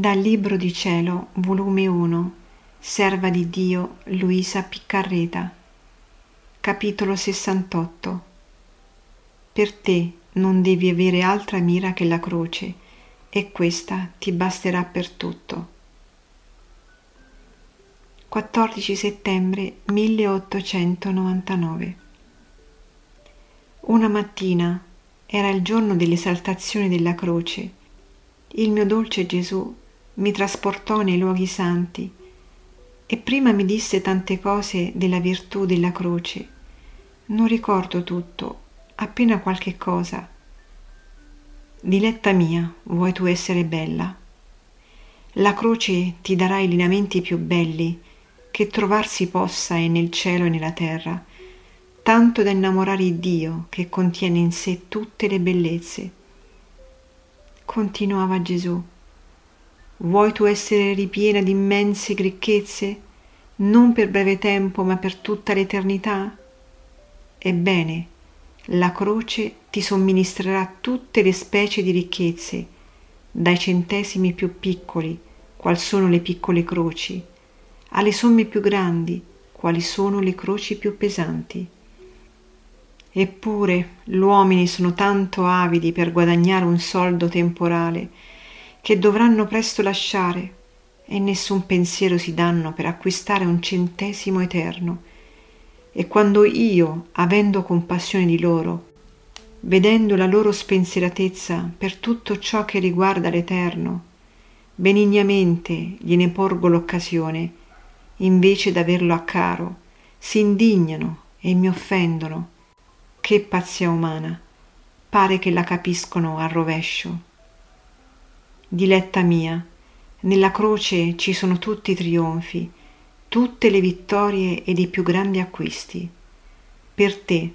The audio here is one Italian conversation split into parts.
Dal Libro di Cielo, volume 1, Serva di Dio Luisa Piccarreta, capitolo 68. Per te non devi avere altra mira che la croce, e questa ti basterà per tutto. 14 settembre 1899 Una mattina era il giorno dell'esaltazione della croce. Il mio dolce Gesù mi trasportò nei luoghi santi e prima mi disse tante cose della virtù della croce. Non ricordo tutto, appena qualche cosa. Diletta mia, vuoi tu essere bella? La croce ti darà i lineamenti più belli che trovarsi possa e nel cielo e nella terra, tanto da innamorare Dio che contiene in sé tutte le bellezze. Continuava Gesù Vuoi tu essere ripiena di immense ricchezze, non per breve tempo, ma per tutta l'eternità? Ebbene, la croce ti somministrerà tutte le specie di ricchezze, dai centesimi più piccoli, qual sono le piccole croci, alle somme più grandi, quali sono le croci più pesanti. Eppure gli uomini sono tanto avidi per guadagnare un soldo temporale, che dovranno presto lasciare e nessun pensiero si danno per acquistare un centesimo eterno. E quando io, avendo compassione di loro, vedendo la loro spensieratezza per tutto ciò che riguarda l'eterno, benignamente gliene porgo l'occasione, invece d'averlo a caro, si indignano e mi offendono. Che pazzia umana! Pare che la capiscono al rovescio diletta mia, nella croce ci sono tutti i trionfi, tutte le vittorie ed i più grandi acquisti. Per te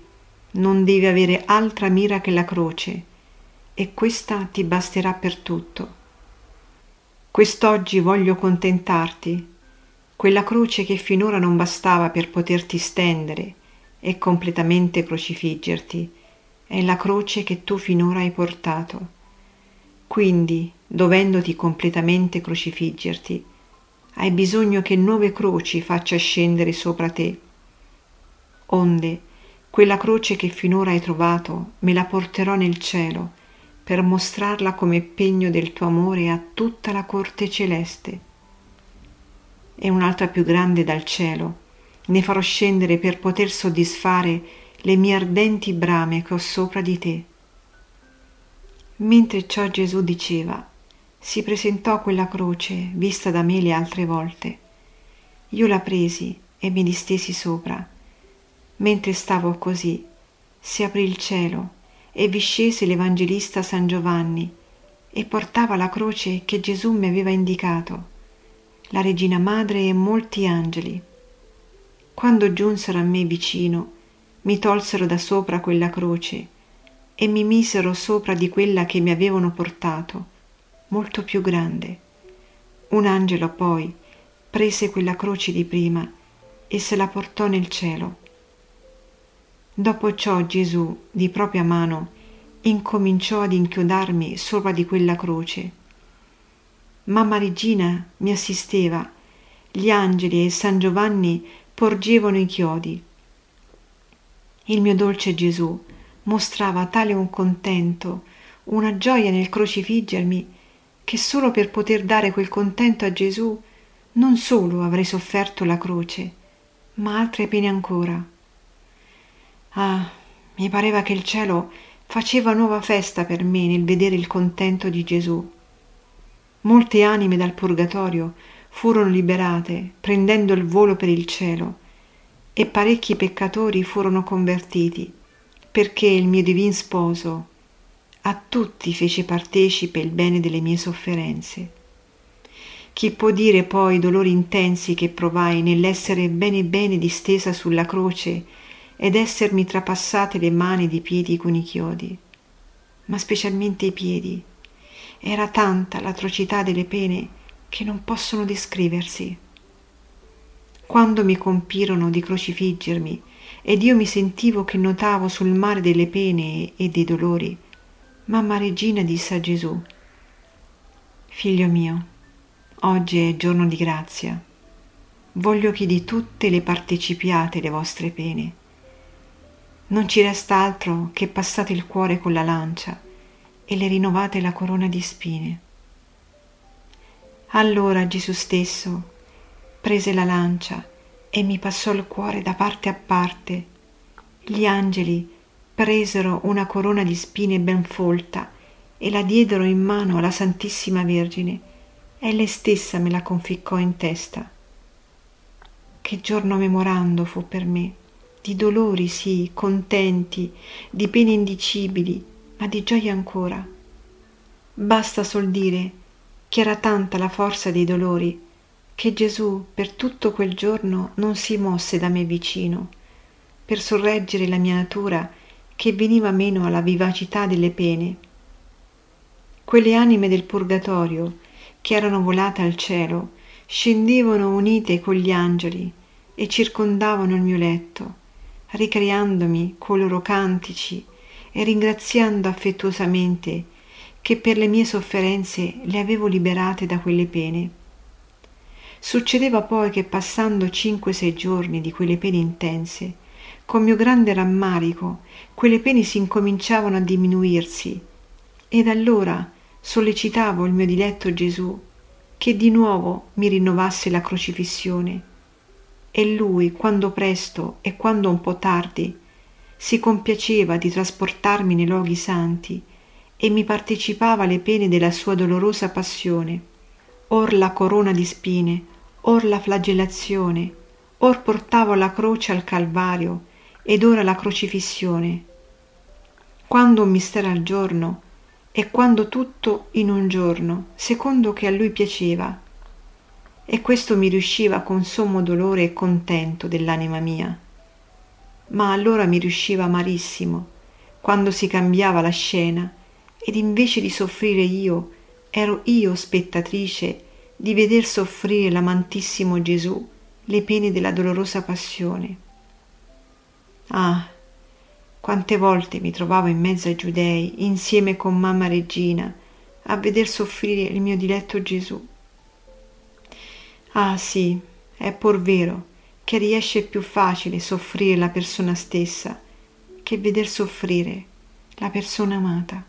non devi avere altra mira che la croce, e questa ti basterà per tutto. Quest'oggi voglio contentarti, quella croce che finora non bastava per poterti stendere e completamente crocifiggerti, è la croce che tu finora hai portato. Quindi dovendoti completamente crocifiggerti, hai bisogno che nuove croci faccia scendere sopra te. Onde, quella croce che finora hai trovato, me la porterò nel cielo, per mostrarla come pegno del tuo amore a tutta la corte celeste. E un'altra più grande dal cielo, ne farò scendere per poter soddisfare le mie ardenti brame che ho sopra di te. Mentre ciò Gesù diceva, si presentò quella croce vista da me le altre volte. Io la presi e mi distesi sopra. Mentre stavo così, si aprì il cielo e vi scese l'Evangelista San Giovanni e portava la croce che Gesù mi aveva indicato, la Regina Madre e molti angeli. Quando giunsero a me vicino, mi tolsero da sopra quella croce e mi misero sopra di quella che mi avevano portato molto più grande. Un angelo poi prese quella croce di prima e se la portò nel cielo. Dopo ciò Gesù, di propria mano, incominciò ad inchiodarmi sopra di quella croce. Mamma Regina mi assisteva, gli angeli e San Giovanni porgevano i chiodi. Il mio dolce Gesù mostrava tale un contento, una gioia nel crocifiggermi, che solo per poter dare quel contento a Gesù non solo avrei sofferto la croce, ma altre pene ancora. Ah, mi pareva che il cielo faceva nuova festa per me nel vedere il contento di Gesù. Molte anime dal purgatorio furono liberate, prendendo il volo per il cielo, e parecchi peccatori furono convertiti, perché il mio divin sposo, a tutti fece partecipe il bene delle mie sofferenze. Chi può dire poi i dolori intensi che provai nell'essere bene bene distesa sulla croce ed essermi trapassate le mani ed i piedi con i chiodi, ma specialmente i piedi. Era tanta l'atrocità delle pene che non possono descriversi. Quando mi compirono di crocifiggermi ed io mi sentivo che nuotavo sul mare delle pene e dei dolori, Mamma Regina disse a Gesù, Figlio mio, Oggi è giorno di grazia. Voglio che di tutte le partecipiate le vostre pene. Non ci resta altro che passate il cuore con la lancia e le rinnovate la corona di spine. Allora Gesù stesso prese la lancia e mi passò il cuore da parte a parte. Gli angeli presero una corona di spine ben folta e la diedero in mano alla Santissima Vergine e lei stessa me la conficcò in testa. Che giorno memorando fu per me, di dolori sì, contenti, di pene indicibili, ma di gioia ancora. Basta sol dire che era tanta la forza dei dolori che Gesù per tutto quel giorno non si mosse da me vicino, per sorreggere la mia natura che veniva meno alla vivacità delle pene. Quelle anime del purgatorio che erano volate al cielo scendevano unite con gli angeli e circondavano il mio letto, ricreandomi coi loro cantici e ringraziando affettuosamente che per le mie sofferenze le avevo liberate da quelle pene. Succedeva poi che passando cinque-sei giorni di quelle pene intense, con mio grande rammarico, quelle pene si incominciavano a diminuirsi, ed allora sollecitavo il mio diletto Gesù che di nuovo mi rinnovasse la crocifissione. E lui, quando presto e quando un po' tardi, si compiaceva di trasportarmi nei luoghi santi e mi partecipava le pene della sua dolorosa passione, or la corona di spine, or la flagellazione, or portavo la croce al Calvario ed ora la crocifissione. Quando un mistero al giorno e quando tutto in un giorno, secondo che a lui piaceva. E questo mi riusciva con sommo dolore e contento dell'anima mia. Ma allora mi riusciva amarissimo, quando si cambiava la scena, ed invece di soffrire io, ero io spettatrice di veder soffrire l'amantissimo Gesù le pene della dolorosa passione. Ah, quante volte mi trovavo in mezzo ai giudei, insieme con mamma Regina, a veder soffrire il mio diletto Gesù. Ah sì, è pur vero che riesce più facile soffrire la persona stessa che veder soffrire la persona amata.